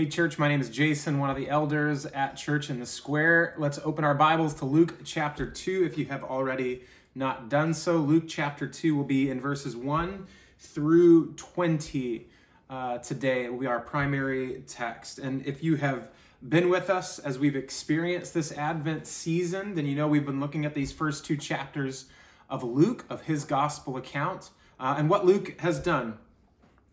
Hey, church, my name is Jason, one of the elders at Church in the Square. Let's open our Bibles to Luke chapter 2 if you have already not done so. Luke chapter 2 will be in verses 1 through 20 uh, today. It will be our primary text. And if you have been with us as we've experienced this Advent season, then you know we've been looking at these first two chapters of Luke, of his gospel account, uh, and what Luke has done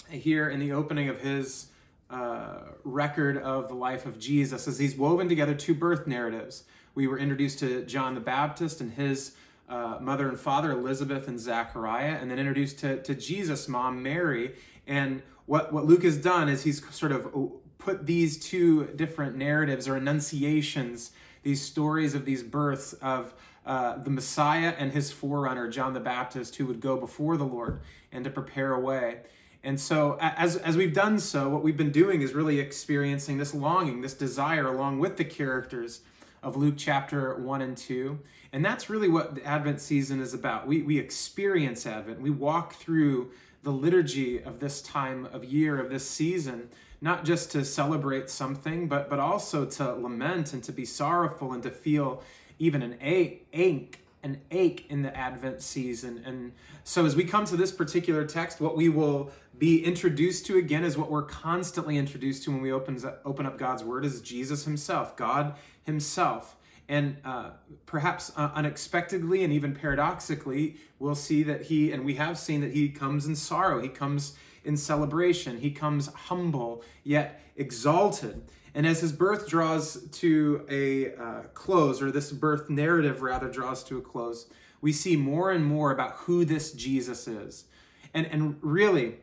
here in the opening of his uh, record of the life of Jesus as he's woven together two birth narratives. We were introduced to John the Baptist and his uh, mother and father, Elizabeth and Zachariah, and then introduced to, to Jesus' mom, Mary. And what, what Luke has done is he's sort of put these two different narratives or annunciations, these stories of these births of uh, the Messiah and his forerunner, John the Baptist, who would go before the Lord and to prepare a way. And so, as, as we've done so, what we've been doing is really experiencing this longing, this desire, along with the characters of Luke chapter 1 and 2. And that's really what the Advent season is about. We, we experience Advent, we walk through the liturgy of this time of year, of this season, not just to celebrate something, but, but also to lament and to be sorrowful and to feel even an ache, ache an ache in the Advent season. And so, as we come to this particular text, what we will be introduced to again is what we're constantly introduced to when we open, open up God's Word is Jesus Himself, God Himself. And uh, perhaps uh, unexpectedly and even paradoxically, we'll see that He, and we have seen that He comes in sorrow, He comes in celebration, He comes humble yet exalted. And as his birth draws to a uh, close, or this birth narrative rather draws to a close, we see more and more about who this Jesus is. And, and really,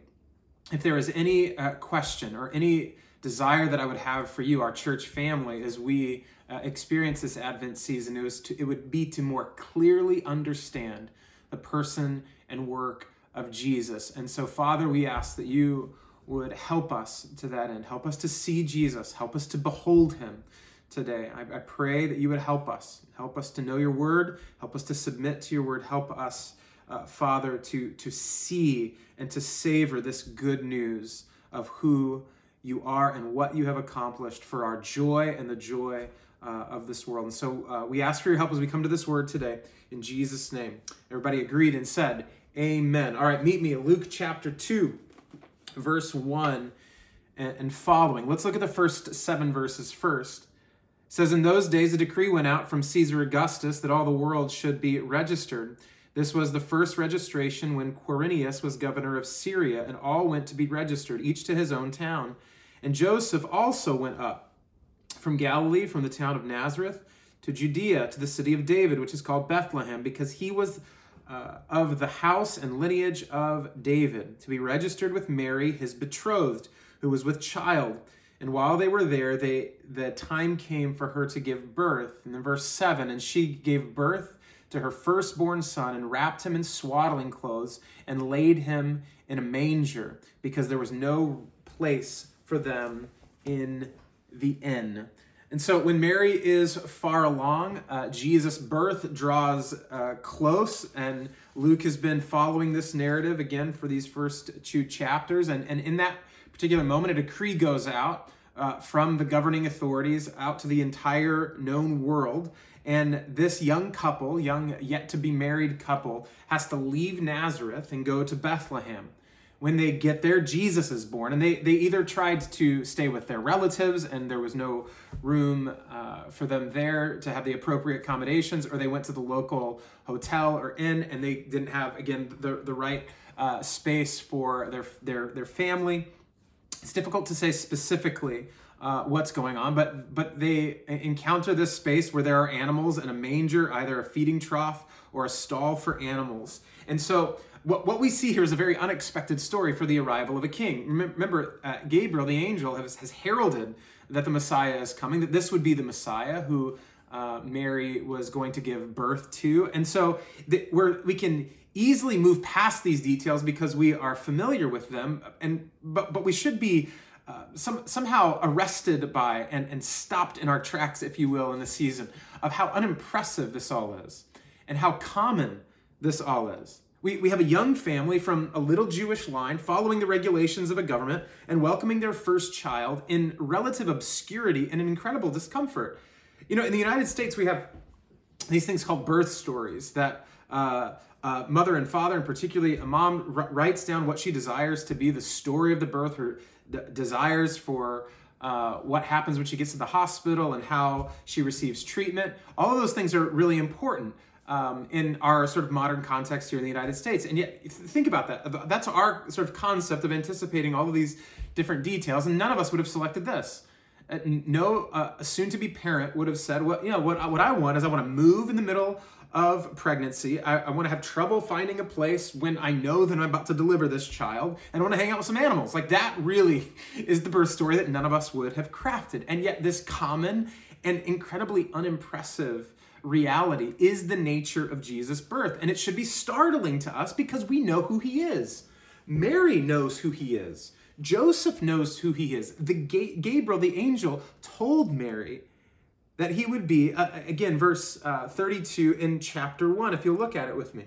if there is any uh, question or any desire that I would have for you, our church family, as we uh, experience this Advent season, it, to, it would be to more clearly understand the person and work of Jesus. And so, Father, we ask that you would help us to that end. Help us to see Jesus. Help us to behold him today. I, I, pray that you would help us. Help us to know your word. Help us to submit to your word. Help us, uh, Father, to, to see and to savor this good news of who you are and what you have accomplished for our joy and the joy uh, of this world. And so uh, we ask for your help as we come to this word today. In Jesus' name. Everybody agreed and said, Amen. All right, meet me Luke chapter 2 verse 1 and following. Let's look at the first seven verses first. It says, In those days, a decree went out from Caesar Augustus that all the world should be registered. This was the first registration when Quirinius was governor of Syria, and all went to be registered, each to his own town. And Joseph also went up from Galilee, from the town of Nazareth, to Judea, to the city of David, which is called Bethlehem, because he was uh, of the house and lineage of David, to be registered with Mary, his betrothed, who was with child. And while they were there, they the time came for her to give birth. And then verse 7, and she gave birth to her firstborn son and wrapped him in swaddling clothes and laid him in a manger because there was no place for them in the inn. And so when Mary is far along, uh, Jesus' birth draws uh, close, and Luke has been following this narrative again for these first two chapters. And, and in that particular moment, a decree goes out uh, from the governing authorities out to the entire known world. And this young couple, young yet to be married couple, has to leave Nazareth and go to Bethlehem when they get there, Jesus is born. And they, they either tried to stay with their relatives and there was no room uh, for them there to have the appropriate accommodations, or they went to the local hotel or inn and they didn't have, again, the, the right uh, space for their, their, their family. It's difficult to say specifically uh, what's going on, but but they encounter this space where there are animals and a manger, either a feeding trough or a stall for animals. And so what, what we see here is a very unexpected story for the arrival of a king. Remember, uh, Gabriel, the angel, has, has, heralded that the Messiah is coming, that this would be the Messiah who uh, Mary was going to give birth to. And so th- we can easily move past these details because we are familiar with them, and but, but we should be uh, some, somehow arrested by and, and stopped in our tracks, if you will, in the season of how unimpressive this all is and how common this all is. We, we have a young family from a little Jewish line following the regulations of a government and welcoming their first child in relative obscurity and an incredible discomfort. You know, in the United States, we have these things called birth stories that uh, uh, mother and father, and particularly a mom, r- writes down what she desires to be the story of the birth, her desires for uh, what happens when she gets to the hospital and how she receives treatment. All of those things are really important um, in our sort of modern context here in the United States. And yet, think about that. That's our sort of concept of anticipating all of these different details, and none of us would have selected this. Uh, no uh, soon-to-be parent would have said, "Well, you know, what what I want is I want to move in the middle of pregnancy. I, I want to have trouble finding a place when I know that I'm about to deliver this child, and I want to hang out with some animals." Like that really is the birth story that none of us would have crafted. And yet, this common and incredibly unimpressive reality is the nature of Jesus' birth. And it should be startling to us because we know who he is. Mary knows who he is. Joseph knows who he is. The Ga- Gabriel, the angel, told Mary that he would be, uh, again, verse uh, 32 in chapter 1, if you'll look at it with me.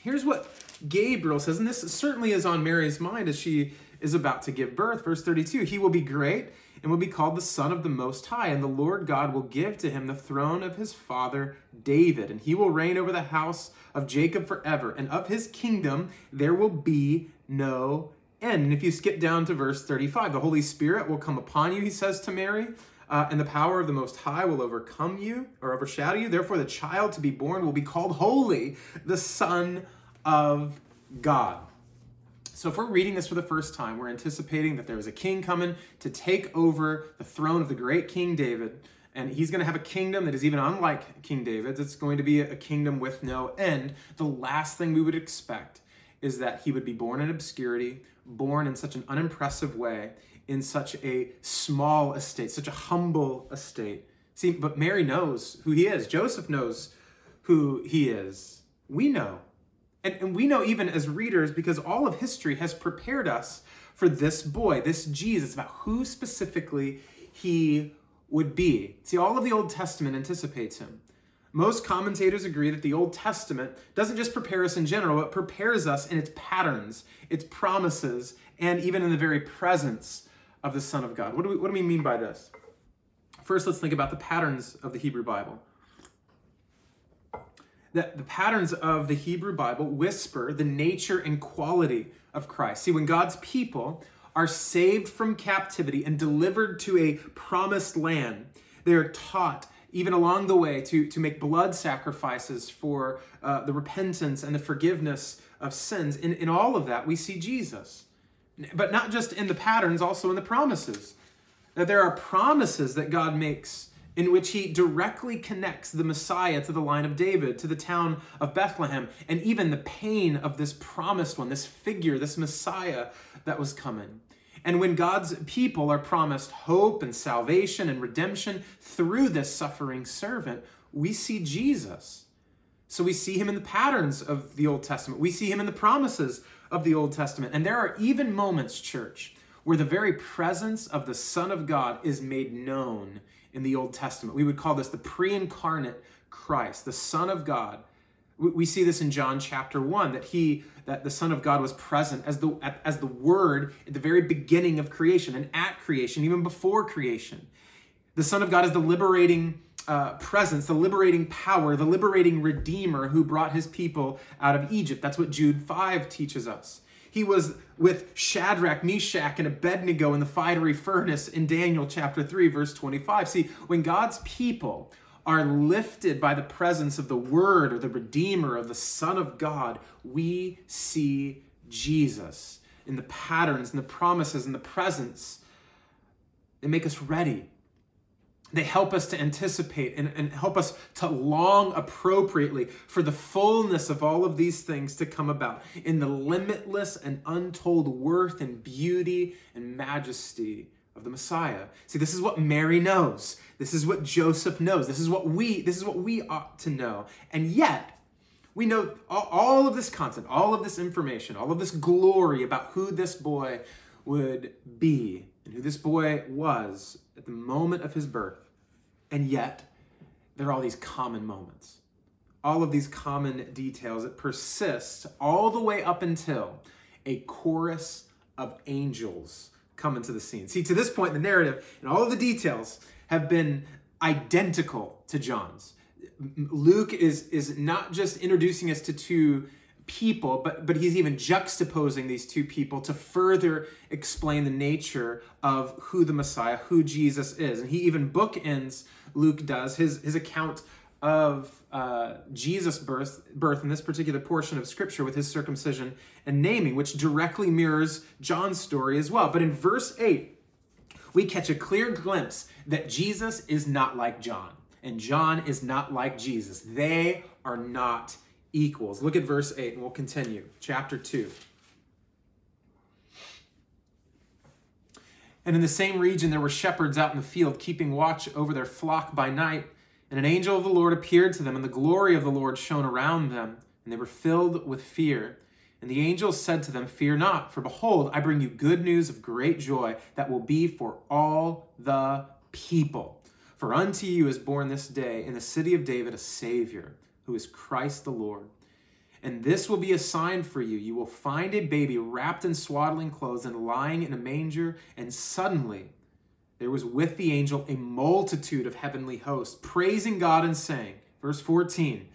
Here's what Gabriel says, and this certainly is on Mary's mind as she is about to give birth. Verse 32 He will be great and will be called the Son of the Most High, and the Lord God will give to him the throne of his father David, and he will reign over the house of Jacob forever, and of his kingdom there will be no end. And if you skip down to verse 35, the Holy Spirit will come upon you, he says to Mary. Uh, and the power of the Most High will overcome you or overshadow you. Therefore, the child to be born will be called Holy, the Son of God. So, if we're reading this for the first time, we're anticipating that there is a king coming to take over the throne of the great King David. And he's going to have a kingdom that is even unlike King David's. It's going to be a kingdom with no end. The last thing we would expect is that he would be born in obscurity, born in such an unimpressive way, in such a small estate, such a humble estate. See, but Mary knows who he is. Joseph knows who he is. We know and, and we know even as readers, because all of history has prepared us for this boy, this Jesus, about who specifically he would be. See, all of the Old Testament anticipates him. Most commentators agree that the Old Testament doesn't just prepare us in general, but prepares us in its patterns, its promises, and even in the very presence of the Son of God. What do we, what do we mean by this? First, let's think about the patterns of the Hebrew Bible that the patterns of the Hebrew Bible whisper the nature and quality of Christ. See, when God's people are saved from captivity and delivered to a promised land, they are taught even along the way to, to make blood sacrifices for uh, the repentance and the forgiveness of sins. In, in all of that, we see Jesus. But not just in the patterns, also in the promises. That there are promises that God makes in which he directly connects the Messiah to the line of David, to the town of Bethlehem, and even the pain of this promised one, this figure, this Messiah that was coming. And when God's people are promised hope and salvation and redemption through this suffering servant, we see Jesus. So we see him in the patterns of the Old Testament. We see him in the promises of the Old Testament. And there are even moments, church, where the very presence of the Son of God is made known in the Old Testament. We would call this the pre incarnate Christ, the Son of God. We see this in John chapter 1 that he that the son of God was present as the as the word at the very beginning of creation and at creation even before creation. The son of God is the liberating uh, presence, the liberating power, the liberating redeemer who brought his people out of Egypt. That's what Jude 5 teaches us. He was with Shadrach, Meshach, and Abednego in the fiery furnace in Daniel chapter 3, verse 25. See, when God's people are lifted by the presence of the Word or the Redeemer of the Son of God, we see Jesus in the patterns and the promises and the presence. They make us ready they help us to anticipate and, and help us to long appropriately for the fullness of all of these things to come about in the limitless and untold worth and beauty and majesty of the Messiah. See, this is what Mary knows. This is what Joseph knows. This is what we this is what we ought to know. And yet, we know all, all of this content, all of this information, all of this glory about who this boy would be and who this boy was at the moment of his birth. And yet, there are all these common moments. all of these common details, it persists all the way up until a chorus of angels come into the scene. See, to this point in the narrative, and all of the details have been identical to John's. Luke is is not just introducing us to two people, but but he's even juxtaposing these two people to further explain the nature of who the Messiah, who Jesus is. And he even bookends Luke does his his account of uh, Jesus' birth birth in this particular portion of Scripture with his circumcision and naming, which directly mirrors John's story as well. But in verse eight, we catch a clear glimpse that Jesus is not like John, and John is not like Jesus. They are not equals. Look at verse 8 and we'll continue. Chapter 2. And in the same region there were shepherds out in the field, keeping watch over their flock by night. And an angel of the Lord appeared to them, and the glory of the Lord shone around them, and they were filled with fear. And the angel said to them, Fear not, for behold, I bring you good news of great joy that will be for all the people. For unto you is born this day in the city of David a Savior who is Christ the Lord. And this will be a sign for you. You will find a baby wrapped in swaddling clothes and lying in a manger. And suddenly there was with the angel a multitude of heavenly hosts, praising God and saying, verse 14,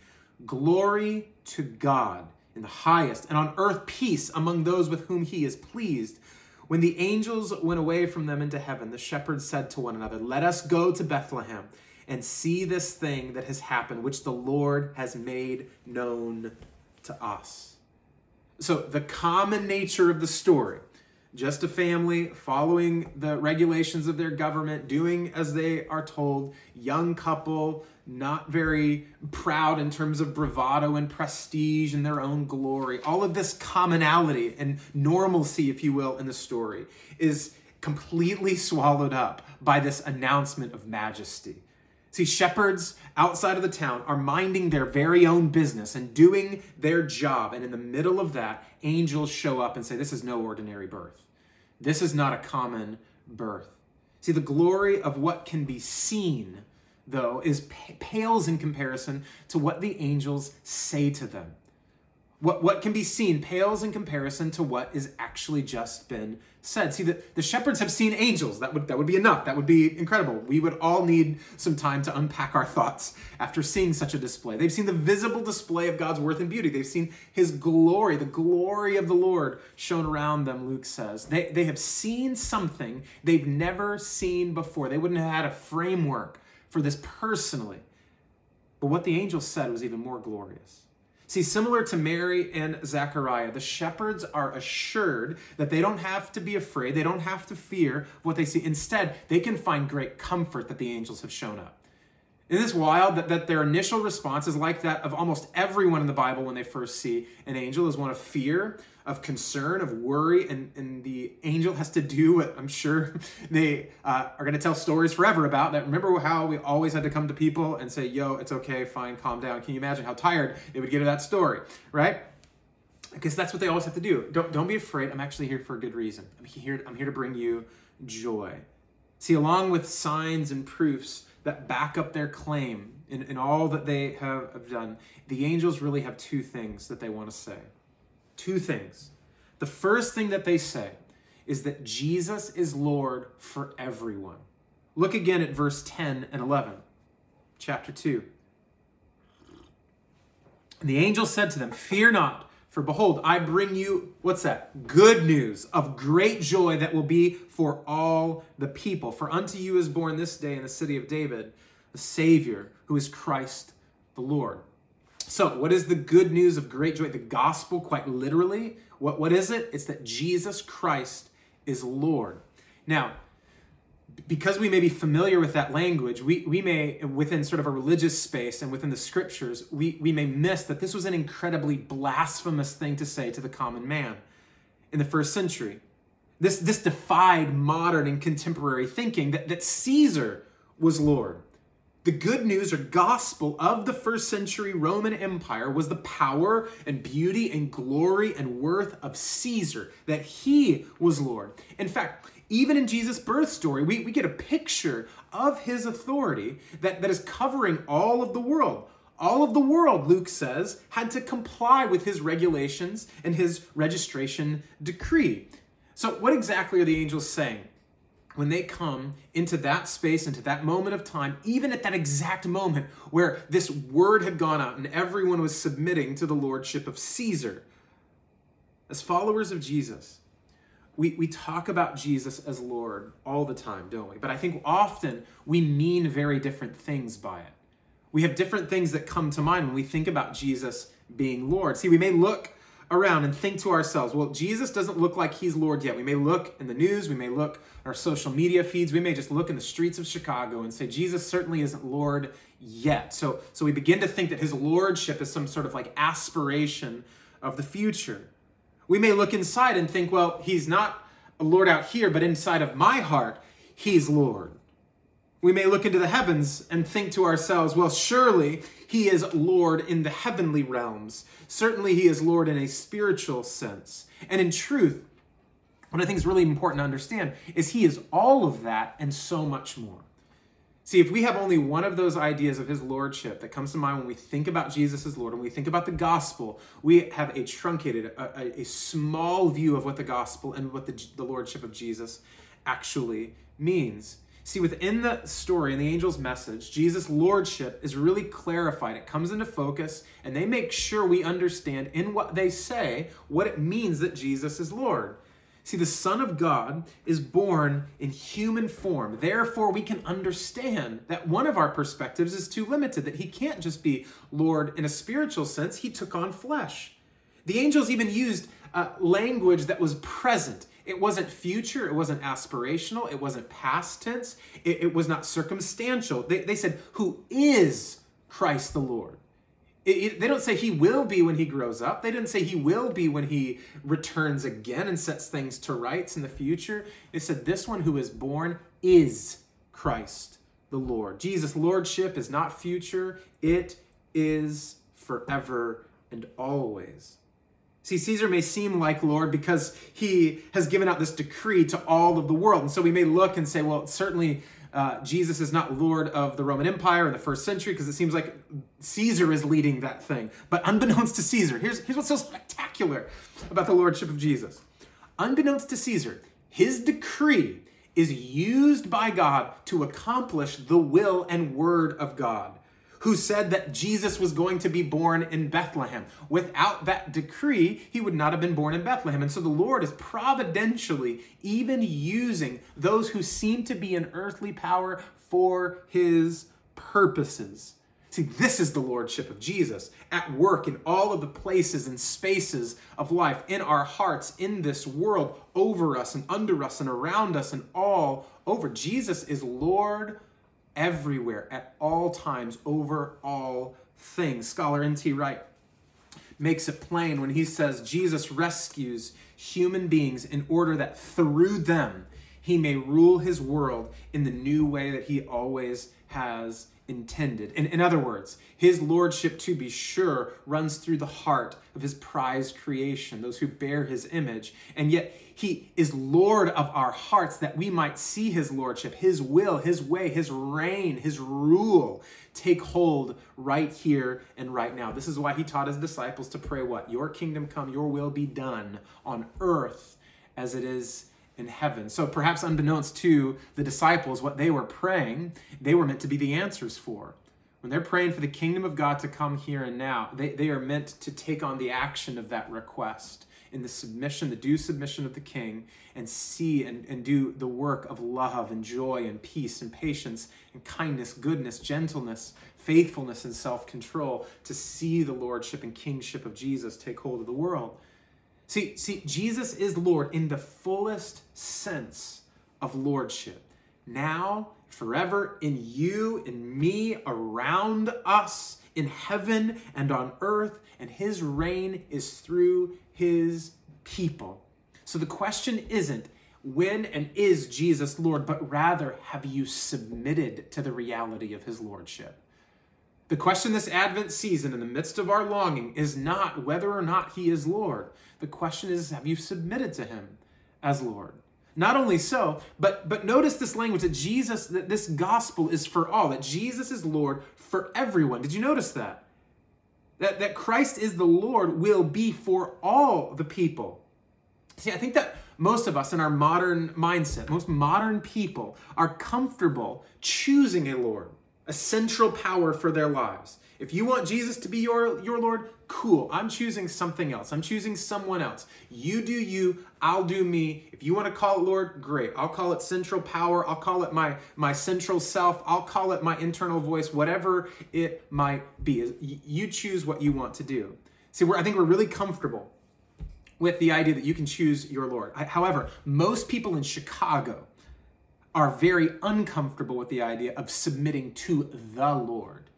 Glory to God in the highest, and on earth peace among those with whom he is pleased. When the angels went away from them into heaven, the shepherds said to one another, Let us go to Bethlehem and see this thing that has happened, which the Lord has made known to us. So, the common nature of the story just a family following the regulations of their government, doing as they are told, young couple, not very proud in terms of bravado and prestige and their own glory. All of this commonality and normalcy, if you will, in the story is completely swallowed up by this announcement of majesty. See, shepherds outside of the town are minding their very own business and doing their job. And in the middle of that, angels show up and say, This is no ordinary birth. This is not a common birth. See, the glory of what can be seen, though, is pales in comparison to what the angels say to them. What, what can be seen pales in comparison to what is actually just been said. See, the, the shepherds have seen angels. That would, that would be enough. That would be incredible. We would all need some time to unpack our thoughts after seeing such a display. They've seen the visible display of God's worth and beauty. They've seen his glory, the glory of the Lord shown around them, Luke says. They, they have seen something they've never seen before. They wouldn't have had a framework for this personally. But what the angel said was even more glorious. See, similar to Mary and Zechariah, the shepherds are assured that they don't have to be afraid, they don't have to fear what they see. Instead, they can find great comfort that the angels have shown up. Isn't this wild that, that their initial response is like that of almost everyone in the Bible when they first see an angel is one of fear, of concern, of worry, and, and the angel has to do what I'm sure they uh, are going to tell stories forever about. That remember how we always had to come to people and say, "Yo, it's okay, fine, calm down." Can you imagine how tired they would get of that story, right? Because that's what they always have to do. Don't don't be afraid. I'm actually here for a good reason. I'm here. I'm here to bring you joy. See, along with signs and proofs that back up their claim in, in all that they have, have done, the angels really have two things that they want to say. Two things. The first thing that they say is that Jesus is Lord for everyone. Look again at verse 10 and 11, chapter 2. And the angel said to them, Fear not, for behold, I bring you, what's that? Good news of great joy that will be for all the people. For unto you is born this day in the city of David the Savior, who is Christ the Lord. So, what is the good news of great joy? The gospel, quite literally, what, what is it? It's that Jesus Christ is Lord. Now, because we may be familiar with that language, we, we may, within sort of a religious space and within the scriptures, we, we may miss that this was an incredibly blasphemous thing to say to the common man in the first century. This, this defied modern and contemporary thinking that, that Caesar was Lord. The good news or gospel of the first century Roman Empire was the power and beauty and glory and worth of Caesar, that he was Lord. In fact, even in Jesus' birth story, we, we get a picture of his authority that, that is covering all of the world. All of the world, Luke says, had to comply with his regulations and his registration decree. So, what exactly are the angels saying? When they come into that space, into that moment of time, even at that exact moment where this word had gone out and everyone was submitting to the lordship of Caesar, as followers of Jesus, we, we talk about Jesus as Lord all the time, don't we? But I think often we mean very different things by it. We have different things that come to mind when we think about Jesus being Lord. See, we may look around and think to ourselves, well, Jesus doesn't look like he's Lord yet. We may look in the news, we may look our social media feeds, we may just look in the streets of Chicago and say, Jesus certainly isn't Lord yet. So, so we begin to think that his lordship is some sort of like aspiration of the future. We may look inside and think, well, he's not a Lord out here, but inside of my heart, he's Lord. We may look into the heavens and think to ourselves, well, surely he is Lord in the heavenly realms. Certainly he is Lord in a spiritual sense. And in truth, what I think is really important to understand is he is all of that and so much more. See, if we have only one of those ideas of his lordship that comes to mind when we think about Jesus as Lord, when we think about the gospel, we have a truncated, a, a, a small view of what the gospel and what the, the lordship of Jesus actually means. See, within the story and the angel's message, Jesus' lordship is really clarified. It comes into focus, and they make sure we understand in what they say what it means that Jesus is Lord. See, the Son of God is born in human form. Therefore, we can understand that one of our perspectives is too limited, that he can't just be Lord in a spiritual sense, he took on flesh. The angels even used uh, language that was present. It wasn't future, it wasn't aspirational, it wasn't past tense, it, it was not circumstantial. They, they said, Who is Christ the Lord? It, it, they don't say he will be when he grows up. They didn't say he will be when he returns again and sets things to rights in the future. They said this one who is born is Christ the Lord. Jesus' lordship is not future, it is forever and always. See, Caesar may seem like Lord because he has given out this decree to all of the world. And so we may look and say, well, certainly uh, Jesus is not Lord of the Roman Empire in the first century because it seems like Caesar is leading that thing. But unbeknownst to Caesar, here's, here's what's so spectacular about the Lordship of Jesus. Unbeknownst to Caesar, his decree is used by God to accomplish the will and word of God who said that Jesus was going to be born in Bethlehem. Without that decree, he would not have been born in Bethlehem. And so the Lord is providentially even using those who seem to be in earthly power for his purposes. See, this is the Lordship of Jesus at work in all of the places and spaces of life, in our hearts, in this world, over us and under us and around us and all over. Jesus is Lord everywhere, at all times, over all things. Scholar N.T. Wright makes it plain when he says Jesus rescues human beings in order that through them he may rule his world in the new way that he always has intended. In, in other words, his lordship, to be sure, runs through the heart of his prized creation, those who bear his image. And yet, he is Lord of our hearts that we might see his lordship, his will, his way, his reign, his rule take hold right here and right now. This is why he taught his disciples to pray what? Your kingdom come, your will be done on earth as it is in heaven. So perhaps unbeknownst to the disciples, what they were praying, they were meant to be the answers for. When they're praying for the kingdom of God to come here and now, they, they are meant to take on the action of that request in the submission, the due submission of the king, and see and, and do the work of love and joy and peace and patience and kindness, goodness, gentleness, faithfulness, and self control to see the lordship and kingship of Jesus take hold of the world. See, see, Jesus is Lord in the fullest sense of lordship. Now, forever, in you, in me, around us, in heaven and on earth, and his reign is through his people. So the question isn't when and is Jesus Lord, but rather have you submitted to the reality of his lordship? The question this Advent season, in the midst of our longing, is not whether or not he is Lord. The question is, have you submitted to him as Lord? Not only so, but but notice this language that Jesus, that this gospel is for all, that Jesus is Lord for everyone. Did you notice that? that, that Christ is the Lord will be for all the people. See, I think that most of us in our modern mindset, most modern people are comfortable choosing a Lord, a central power for their lives. If you want Jesus to be your, your Lord, cool. I'm choosing something else. I'm choosing someone else. You do you, I'll do me. If you want to call it Lord, great. I'll call it central power. I'll call it my, my central self. I'll call it my internal voice, whatever it might be. You choose what you want to do. See, I think we're really comfortable with the idea that you can choose your Lord. However, most people in Chicago are very uncomfortable with the idea of submitting to the Lord.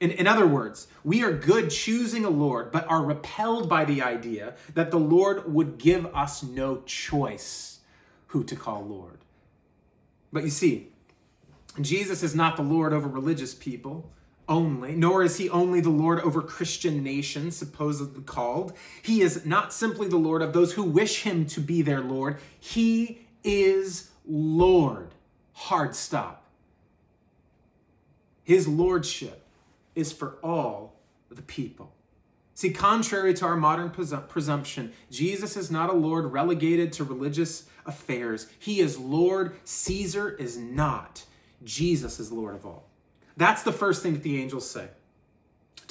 In, in other words, we are good choosing a Lord, but are repelled by the idea that the Lord would give us no choice who to call Lord. But you see, Jesus is not the Lord over religious people only, nor is he only the Lord over Christian nations, supposedly called. He is not simply the Lord of those who wish him to be their Lord. He is Lord. Hard stop. His lordship is for all the people. See, contrary to our modern presumption, Jesus is not a Lord relegated to religious affairs. He is Lord. Caesar is not. Jesus is Lord of all. That's the first thing that the angels say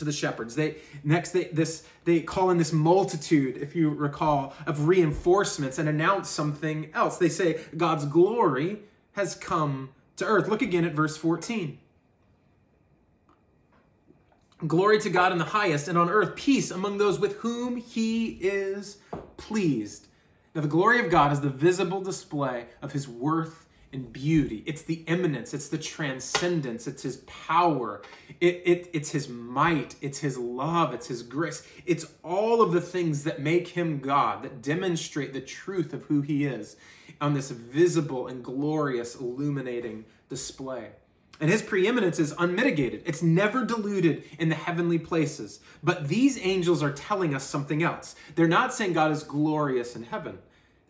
to the shepherds. They next they this they call in this multitude, if you recall, of reinforcements and announce something else. They say God's glory has come to earth. Look again at verse 14. Glory to God in the highest, and on earth peace among those with whom he is pleased. Now, the glory of God is the visible display of his worth and beauty. It's the eminence, it's the transcendence, it's his power, it, it, it's his might, it's his love, it's his grace. It's all of the things that make him God, that demonstrate the truth of who he is on this visible and glorious, illuminating display. And his preeminence is unmitigated. It's never diluted in the heavenly places. But these angels are telling us something else. They're not saying God is glorious in heaven.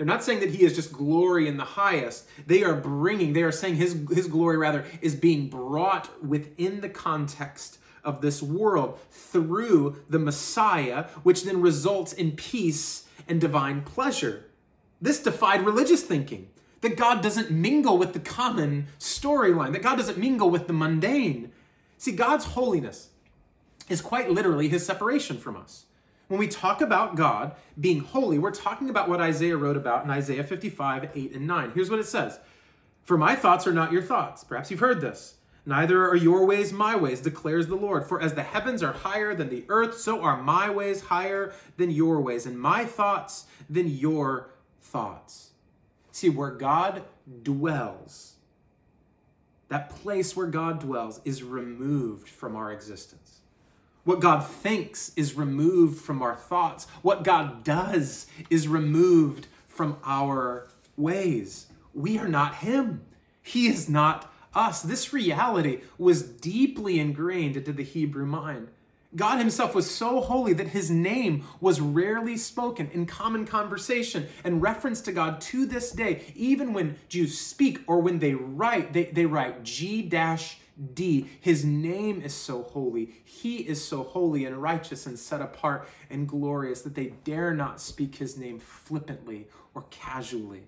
They're not saying that he is just glory in the highest. They are bringing, they are saying his, his glory, rather, is being brought within the context of this world through the Messiah, which then results in peace and divine pleasure. This defied religious thinking that God doesn't mingle with the common storyline, that God doesn't mingle with the mundane. See, God's holiness is quite literally his separation from us. When we talk about God being holy, we're talking about what Isaiah wrote about in Isaiah 55, 8, and 9. Here's what it says For my thoughts are not your thoughts. Perhaps you've heard this. Neither are your ways my ways, declares the Lord. For as the heavens are higher than the earth, so are my ways higher than your ways, and my thoughts than your thoughts. See, where God dwells, that place where God dwells is removed from our existence. What God thinks is removed from our thoughts. What God does is removed from our ways. We are not Him. He is not us. This reality was deeply ingrained into the Hebrew mind. God himself was so holy that his name was rarely spoken in common conversation and reference to God to this day. Even when Jews speak or when they write, they, they write G D. His name is so holy. He is so holy and righteous and set apart and glorious that they dare not speak his name flippantly or casually.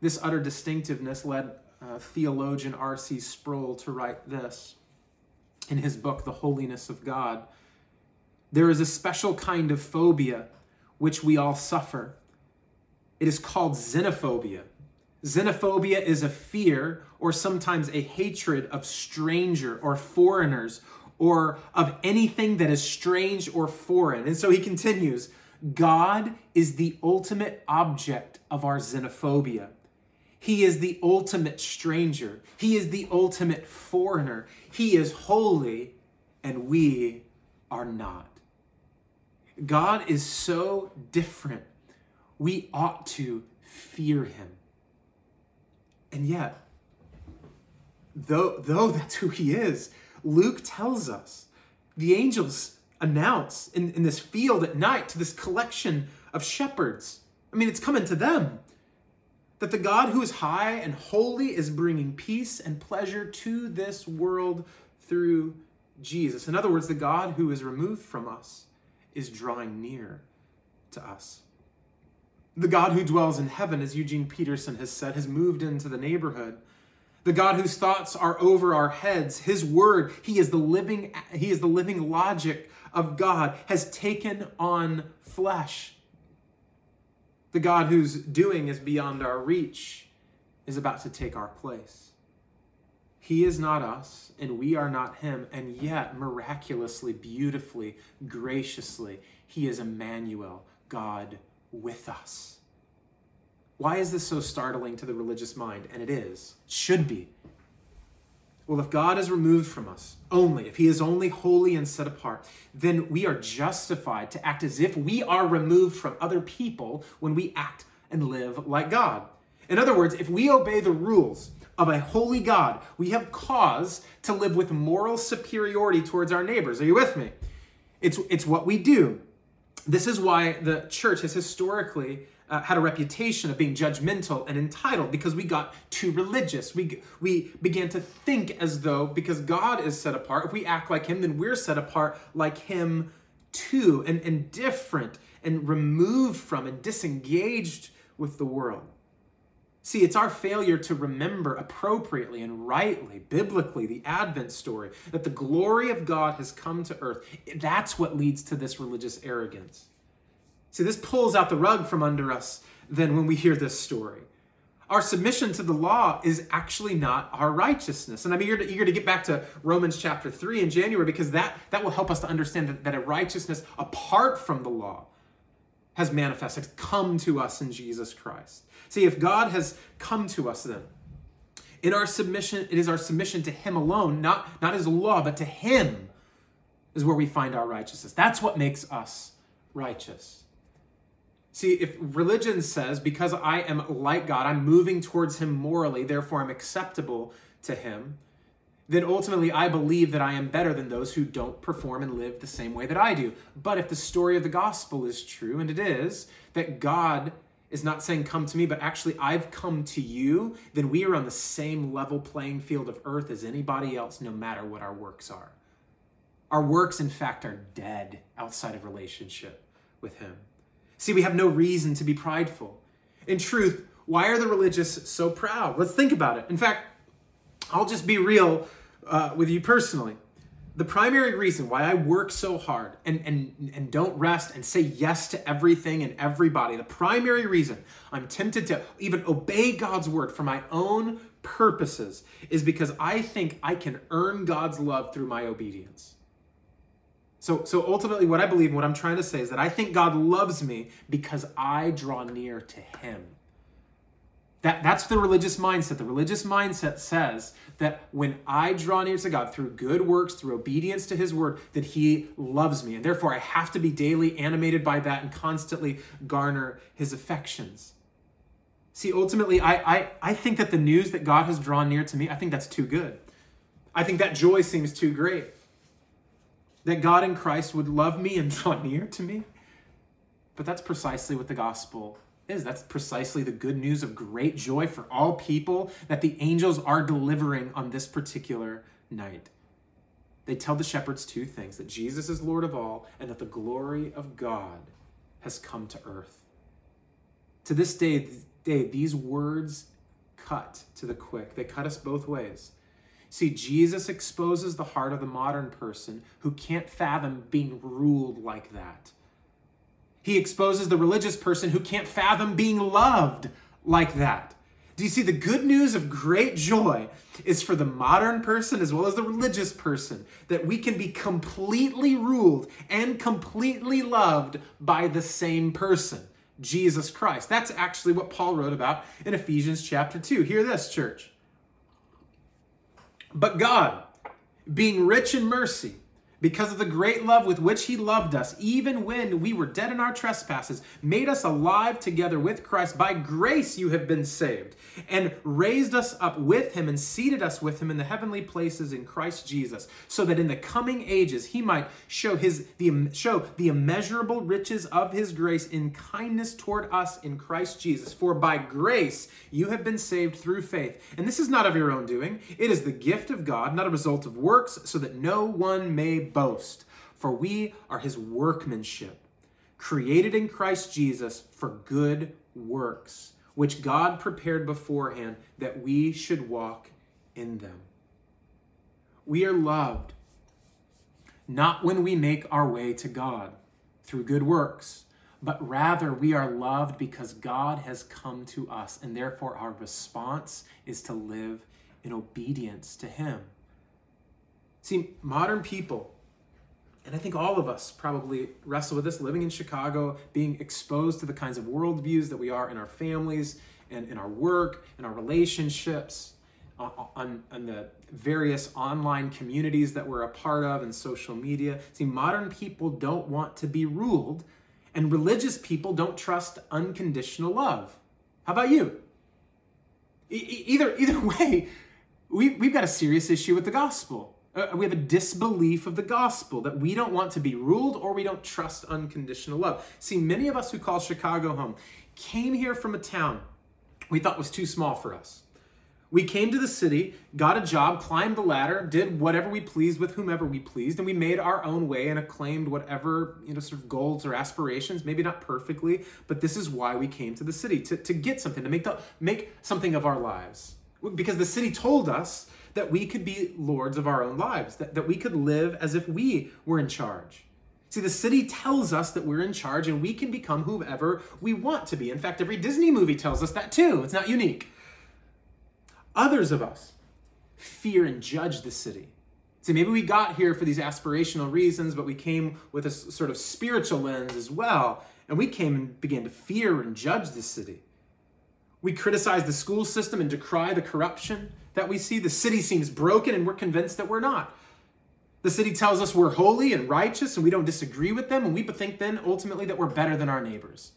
This utter distinctiveness led uh, theologian R.C. Sproul to write this in his book, The Holiness of God. There is a special kind of phobia which we all suffer. It is called xenophobia. Xenophobia is a fear or sometimes a hatred of stranger or foreigners or of anything that is strange or foreign. And so he continues God is the ultimate object of our xenophobia. He is the ultimate stranger. He is the ultimate foreigner. He is holy, and we are not. God is so different. We ought to fear him. And yet, though, though that's who he is, Luke tells us the angels announce in, in this field at night to this collection of shepherds. I mean, it's coming to them that the God who is high and holy is bringing peace and pleasure to this world through Jesus. In other words, the God who is removed from us is drawing near to us. The God who dwells in heaven, as Eugene Peterson has said, has moved into the neighborhood. The God whose thoughts are over our heads, his word, he is the living he is the living logic of God has taken on flesh. The God whose doing is beyond our reach is about to take our place. He is not us, and we are not him, and yet, miraculously, beautifully, graciously, he is Emmanuel, God with us. Why is this so startling to the religious mind? And it is, should be. Well, if God is removed from us only, if he is only holy and set apart, then we are justified to act as if we are removed from other people when we act and live like God. In other words, if we obey the rules of a holy God, we have cause to live with moral superiority towards our neighbors. Are you with me? It's, it's what we do. This is why the church has historically uh, had a reputation of being judgmental and entitled because we got too religious. We, we began to think as though because God is set apart, if we act like Him, then we're set apart like Him too, and, and different and removed from and disengaged with the world. See, it's our failure to remember appropriately and rightly, biblically, the Advent story, that the glory of God has come to earth. That's what leads to this religious arrogance. See, this pulls out the rug from under us then when we hear this story. Our submission to the law is actually not our righteousness. And I'm eager to, eager to get back to Romans chapter 3 in January because that, that will help us to understand that, that a righteousness apart from the law has manifested, come to us in Jesus Christ. See, if God has come to us then, in our submission, it is our submission to Him alone, not, not His law, but to Him is where we find our righteousness. That's what makes us righteous. See, if religion says, because I am like God, I'm moving towards Him morally, therefore I'm acceptable to Him, then ultimately I believe that I am better than those who don't perform and live the same way that I do. But if the story of the gospel is true, and it is, that God is not saying, Come to me, but actually, I've come to you, then we are on the same level playing field of earth as anybody else, no matter what our works are. Our works, in fact, are dead outside of relationship with Him. See, we have no reason to be prideful. In truth, why are the religious so proud? Let's think about it. In fact, I'll just be real uh, with you personally. The primary reason why I work so hard and, and, and don't rest and say yes to everything and everybody, the primary reason I'm tempted to even obey God's word for my own purposes is because I think I can earn God's love through my obedience. So, so ultimately, what I believe, and what I'm trying to say is that I think God loves me because I draw near to Him. That, that's the religious mindset. The religious mindset says that when I draw near to God through good works, through obedience to His word, that He loves me. And therefore, I have to be daily animated by that and constantly garner His affections. See, ultimately, I, I, I think that the news that God has drawn near to me, I think that's too good. I think that joy seems too great that God in Christ would love me and draw near to me. But that's precisely what the gospel is. That's precisely the good news of great joy for all people that the angels are delivering on this particular night. They tell the shepherds two things that Jesus is Lord of all and that the glory of God has come to earth. To this day, day these words cut to the quick. They cut us both ways. See, Jesus exposes the heart of the modern person who can't fathom being ruled like that. He exposes the religious person who can't fathom being loved like that. Do you see the good news of great joy is for the modern person as well as the religious person that we can be completely ruled and completely loved by the same person, Jesus Christ. That's actually what Paul wrote about in Ephesians chapter 2. Hear this, church. But God, being rich in mercy, because of the great love with which he loved us, even when we were dead in our trespasses, made us alive together with Christ. By grace you have been saved, and raised us up with him and seated us with him in the heavenly places in Christ Jesus, so that in the coming ages he might show his the show the immeasurable riches of his grace in kindness toward us in Christ Jesus. For by grace you have been saved through faith. And this is not of your own doing, it is the gift of God, not a result of works, so that no one may boast, for we are his workmanship, created in Christ Jesus for good works, which God prepared beforehand that we should walk in them. We are loved not when we make our way to God through good works, but rather we are loved because God has come to us, and therefore our response is to live in obedience to Him. See, modern people and I think all of us probably wrestle with this living in Chicago, being exposed to the kinds of worldviews that we are in our families and in our work, in our relationships, on, on the various online communities that we're a part of and social media. See, modern people don't want to be ruled, and religious people don't trust unconditional love. How about you? E- either, either way, we, we've got a serious issue with the gospel. Uh, we have a disbelief of the gospel that we don't want to be ruled or we don't trust unconditional love. See, many of us who call Chicago home came here from a town we thought was too small for us. We came to the city, got a job, climbed the ladder, did whatever we pleased with whomever we pleased, and we made our own way and acclaimed whatever, you know, sort of goals or aspirations, maybe not perfectly, but this is why we came to the city, to, to get something, to make the make something of our lives. Because the city told us that we could be lords of our own lives, that, that we could live as if we were in charge. See, the city tells us that we're in charge and we can become whoever we want to be. In fact, every Disney movie tells us that too. It's not unique. Others of us fear and judge the city. See, maybe we got here for these aspirational reasons, but we came with a sort of spiritual lens as well. And we came and began to fear and judge the city. We criticize the school system and decry the corruption that we see. The city seems broken and we're convinced that we're not. The city tells us we're holy and righteous and we don't disagree with them, and we think then ultimately that we're better than our neighbors.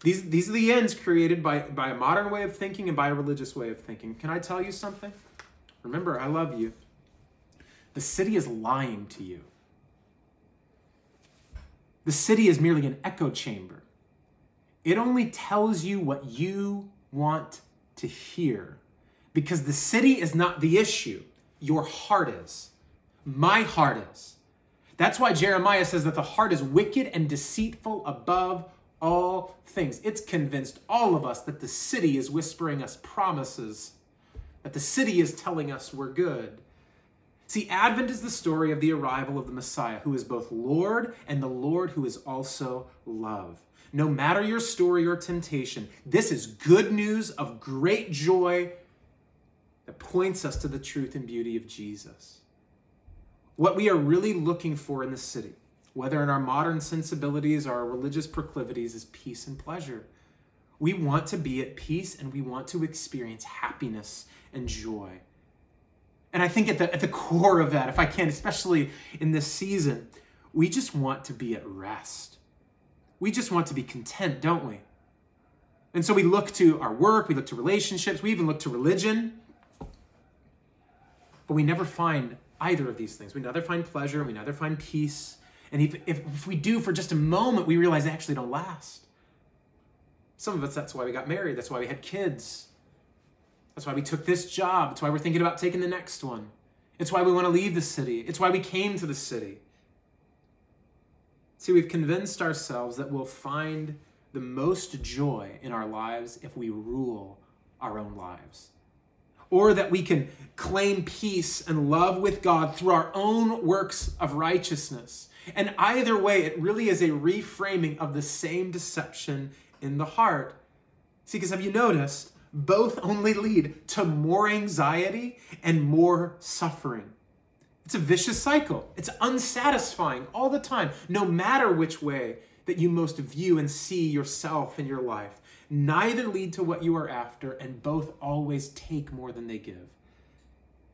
These, these are the ends created by, by a modern way of thinking and by a religious way of thinking. Can I tell you something? Remember, I love you. The city is lying to you. The city is merely an echo chamber. It only tells you what you want to hear because the city is not the issue, your heart is. My heart is. That's why Jeremiah says that the heart is wicked and deceitful above all things. It's convinced all of us that the city is whispering us promises, that the city is telling us we're good. See, Advent is the story of the arrival of the Messiah, who is both Lord and the Lord who is also love. No matter your story or temptation, this is good news of great joy that points us to the truth and beauty of Jesus. What we are really looking for in the city, whether in our modern sensibilities or our religious proclivities, is peace and pleasure. We want to be at peace and we want to experience happiness and joy. And I think at the, at the core of that, if I can, especially in this season, we just want to be at rest. We just want to be content, don't we? And so we look to our work, we look to relationships, we even look to religion but we never find either of these things. We neither find pleasure, we neither find peace. And if, if, if we do for just a moment, we realize they actually don't last. Some of us, that's why we got married, that's why we had kids. That's why we took this job. It's why we're thinking about taking the next one. It's why we want to leave the city. It's why we came to the city. See, we've convinced ourselves that we'll find the most joy in our lives if we rule our own lives or that we can claim peace and love with God through our own works of righteousness. And either way, it really is a reframing of the same deception in the heart. See, because have you noticed? Both only lead to more anxiety and more suffering. It's a vicious cycle. It's unsatisfying all the time, no matter which way that you most view and see yourself in your life. Neither lead to what you are after, and both always take more than they give.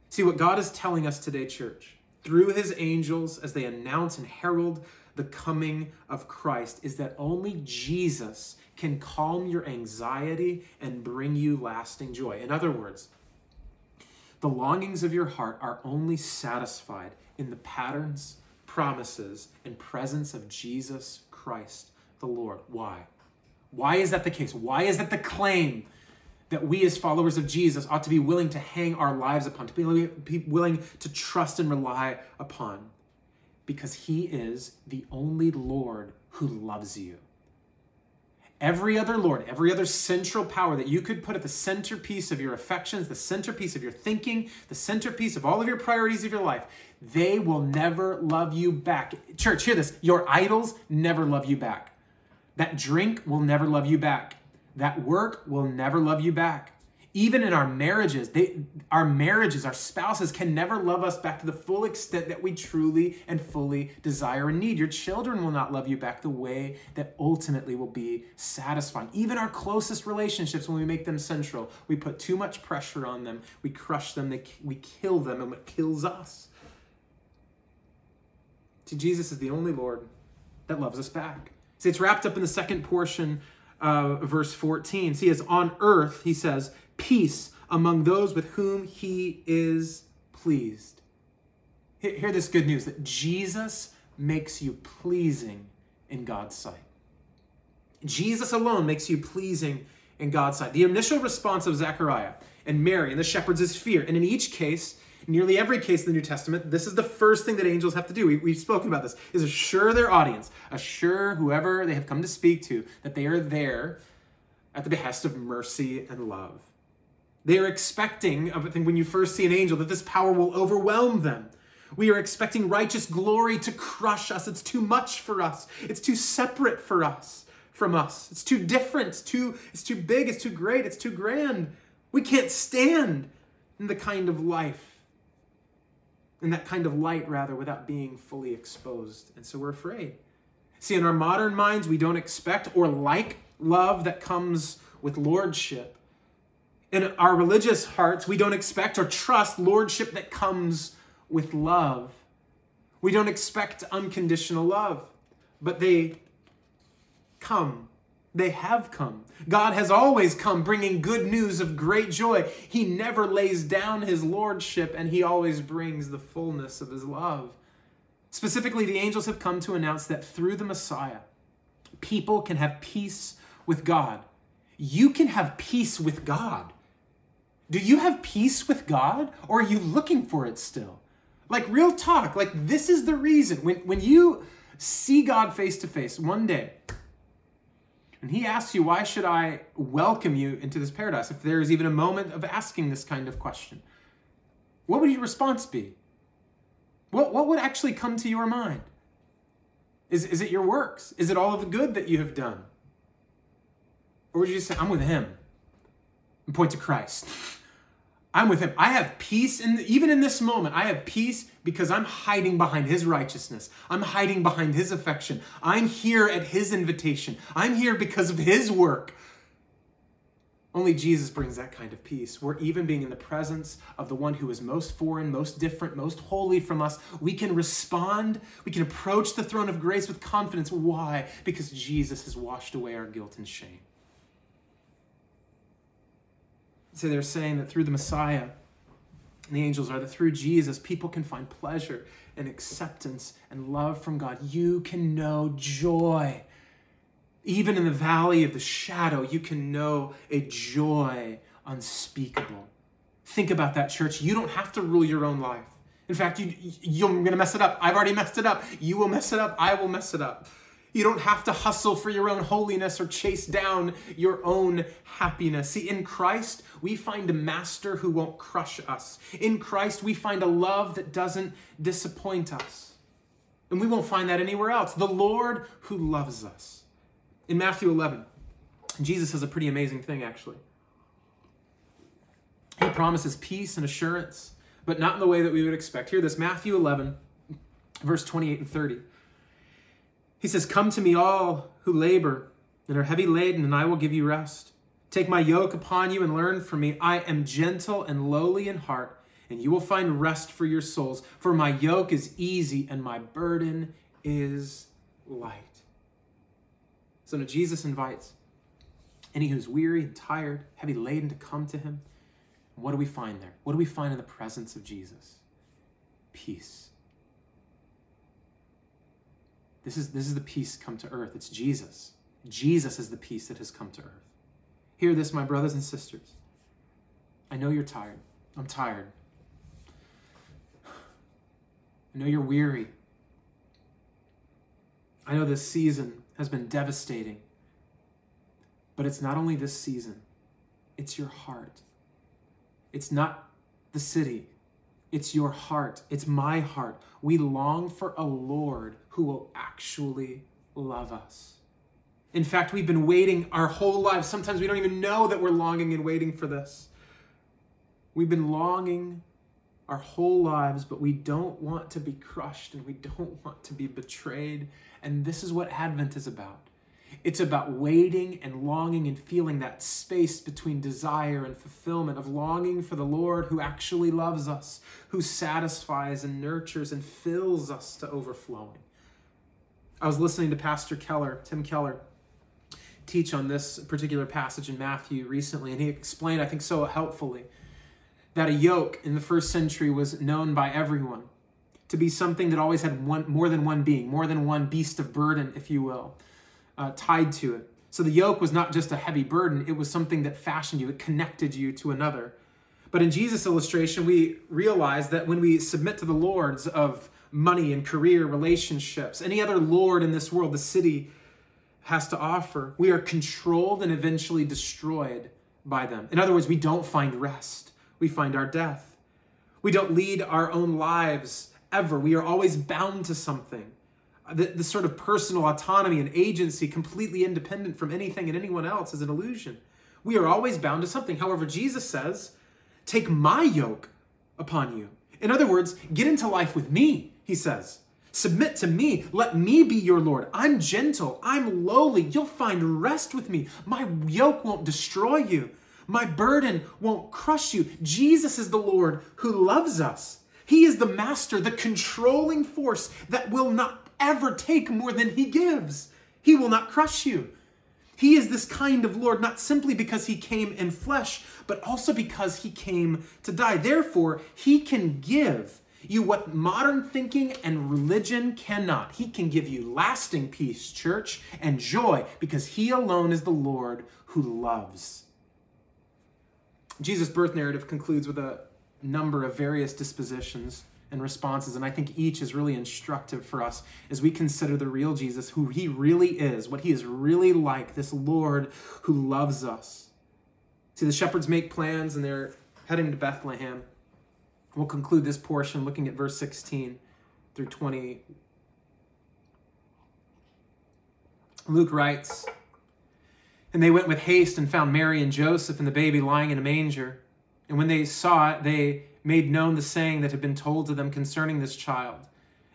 See, what God is telling us today, church, through his angels as they announce and herald the coming of Christ is that only Jesus can calm your anxiety and bring you lasting joy. In other words, the longings of your heart are only satisfied in the patterns, promises, and presence of Jesus Christ the Lord. Why? Why is that the case? Why is that the claim that we as followers of Jesus ought to be willing to hang our lives upon, to be willing to trust and rely upon? Because he is the only Lord who loves you. Every other Lord, every other central power that you could put at the centerpiece of your affections, the centerpiece of your thinking, the centerpiece of all of your priorities of your life, they will never love you back. Church, hear this your idols never love you back. That drink will never love you back. That work will never love you back. Even in our marriages, they, our marriages, our spouses can never love us back to the full extent that we truly and fully desire and need. Your children will not love you back the way that ultimately will be satisfying. Even our closest relationships, when we make them central, we put too much pressure on them, we crush them, they, we kill them, and what kills us. See, Jesus is the only Lord that loves us back. See, it's wrapped up in the second portion uh, verse 14. See, as on earth, he says, peace among those with whom he is pleased. Hear this good news that Jesus makes you pleasing in God's sight. Jesus alone makes you pleasing in God's sight. The initial response of Zechariah and Mary and the shepherds is fear. And in each case, nearly every case in the New Testament, this is the first thing that angels have to do. We, have spoken about this, is assure their audience, assure whoever they have come to speak to that they are there at the behest of mercy and love. They are expecting, I think when you first see an angel, that this power will overwhelm them. We are expecting righteous glory to crush us. It's too much for us. It's too separate for us from us. It's too different. It's too, it's too big. It's too great. It's too grand. We can't stand in the kind of life in that kind of light, rather, without being fully exposed. And so we're afraid. See, in our modern minds, we don't expect or like love that comes with lordship. In our religious hearts, we don't expect or trust lordship that comes with love. We don't expect unconditional love, but they come they have come. God has always come bringing good news of great joy. He never lays down his lordship and he always brings the fullness of his love. Specifically, the angels have come to announce that through the Messiah, people can have peace with God. You can have peace with God. Do you have peace with God or are you looking for it still? Like, real talk, like, this is the reason. When, when you see God face to face one day, and he asks you, Why should I welcome you into this paradise? If there is even a moment of asking this kind of question, what would your response be? What, what would actually come to your mind? Is, is it your works? Is it all of the good that you have done? Or would you just say, I'm with him and point to Christ? I'm with him. I have peace in the, even in this moment. I have peace because I'm hiding behind his righteousness. I'm hiding behind his affection. I'm here at his invitation. I'm here because of his work. Only Jesus brings that kind of peace. We're even being in the presence of the one who is most foreign, most different, most holy from us. We can respond, we can approach the throne of grace with confidence. Why? Because Jesus has washed away our guilt and shame. So they're saying that through the Messiah, the angels are that through Jesus, people can find pleasure and acceptance and love from God. You can know joy. Even in the valley of the shadow, you can know a joy unspeakable. Think about that, church. You don't have to rule your own life. In fact, you, you're going to mess it up. I've already messed it up. You will mess it up. I will mess it up. You don't have to hustle for your own holiness or chase down your own happiness. See, in Christ, we find a master who won't crush us. In Christ, we find a love that doesn't disappoint us. And we won't find that anywhere else. The Lord who loves us. In Matthew 11, Jesus says a pretty amazing thing, actually. He promises peace and assurance, but not in the way that we would expect. Hear this Matthew 11, verse 28 and 30. He says, Come to me, all who labor and are heavy laden, and I will give you rest. Take my yoke upon you and learn from me. I am gentle and lowly in heart, and you will find rest for your souls. For my yoke is easy and my burden is light. So now Jesus invites any who's weary and tired, heavy laden to come to him. What do we find there? What do we find in the presence of Jesus? Peace. This is, this is the peace come to earth. It's Jesus. Jesus is the peace that has come to earth. Hear this, my brothers and sisters. I know you're tired. I'm tired. I know you're weary. I know this season has been devastating. But it's not only this season, it's your heart. It's not the city, it's your heart. It's my heart. We long for a Lord who will actually love us. In fact, we've been waiting our whole lives. Sometimes we don't even know that we're longing and waiting for this. We've been longing our whole lives, but we don't want to be crushed and we don't want to be betrayed. And this is what Advent is about. It's about waiting and longing and feeling that space between desire and fulfillment, of longing for the Lord who actually loves us, who satisfies and nurtures and fills us to overflowing. I was listening to Pastor Keller, Tim Keller, teach on this particular passage in Matthew recently, and he explained, I think, so helpfully, that a yoke in the first century was known by everyone to be something that always had one more than one being, more than one beast of burden, if you will, uh, tied to it. So the yoke was not just a heavy burden, it was something that fashioned you, it connected you to another. But in Jesus' illustration, we realize that when we submit to the lords of money and career, relationships, any other lord in this world, the city has to offer, we are controlled and eventually destroyed by them. In other words, we don't find rest, we find our death. We don't lead our own lives ever. We are always bound to something. Uh, the, the sort of personal autonomy and agency, completely independent from anything and anyone else, is an illusion. We are always bound to something. However, Jesus says, Take my yoke upon you. In other words, get into life with me, he says. Submit to me. Let me be your Lord. I'm gentle. I'm lowly. You'll find rest with me. My yoke won't destroy you. My burden won't crush you. Jesus is the Lord who loves us. He is the master, the controlling force that will not ever take more than he gives. He will not crush you. He is this kind of Lord, not simply because he came in flesh, but also because he came to die. Therefore, he can give you what modern thinking and religion cannot. He can give you lasting peace, church, and joy because He alone is the Lord who loves. Jesus' birth narrative concludes with a number of various dispositions and responses, and I think each is really instructive for us as we consider the real Jesus, who He really is, what He is really like, this Lord who loves us. See, the shepherds make plans and they're heading to Bethlehem. We'll conclude this portion looking at verse 16 through 20. Luke writes, And they went with haste and found Mary and Joseph and the baby lying in a manger. And when they saw it, they made known the saying that had been told to them concerning this child.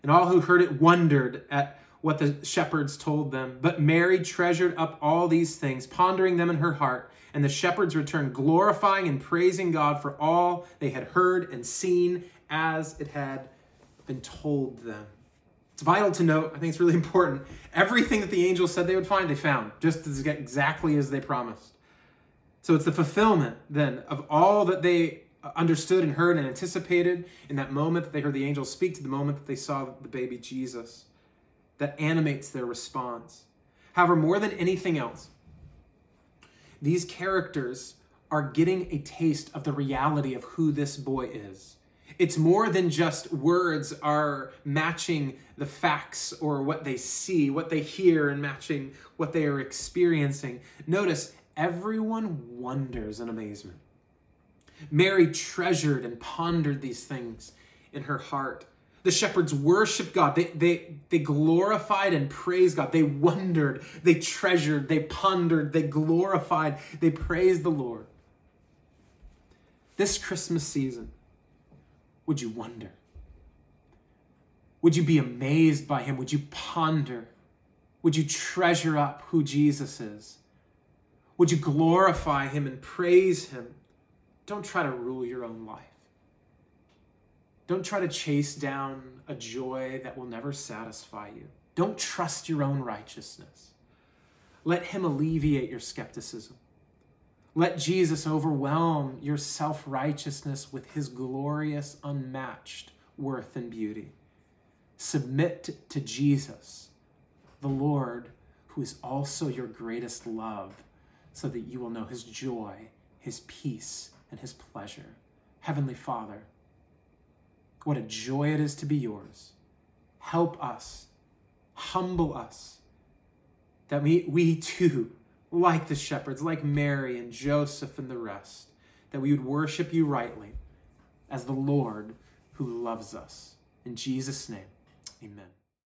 And all who heard it wondered at what the shepherds told them. But Mary treasured up all these things, pondering them in her heart. And the shepherds returned, glorifying and praising God for all they had heard and seen as it had been told them. It's vital to note, I think it's really important. Everything that the angels said they would find, they found, just as exactly as they promised. So it's the fulfillment then of all that they understood and heard and anticipated in that moment that they heard the angels speak to the moment that they saw the baby Jesus that animates their response. However, more than anything else, these characters are getting a taste of the reality of who this boy is. It's more than just words are matching the facts or what they see, what they hear, and matching what they are experiencing. Notice, everyone wonders in amazement. Mary treasured and pondered these things in her heart. The shepherds worshiped God. They, they, they glorified and praised God. They wondered, they treasured, they pondered, they glorified, they praised the Lord. This Christmas season, would you wonder? Would you be amazed by him? Would you ponder? Would you treasure up who Jesus is? Would you glorify him and praise him? Don't try to rule your own life. Don't try to chase down a joy that will never satisfy you. Don't trust your own righteousness. Let Him alleviate your skepticism. Let Jesus overwhelm your self righteousness with His glorious, unmatched worth and beauty. Submit to Jesus, the Lord, who is also your greatest love, so that you will know His joy, His peace, and His pleasure. Heavenly Father, what a joy it is to be yours. Help us, humble us, that we, we too, like the shepherds, like Mary and Joseph and the rest, that we would worship you rightly as the Lord who loves us. In Jesus' name, amen.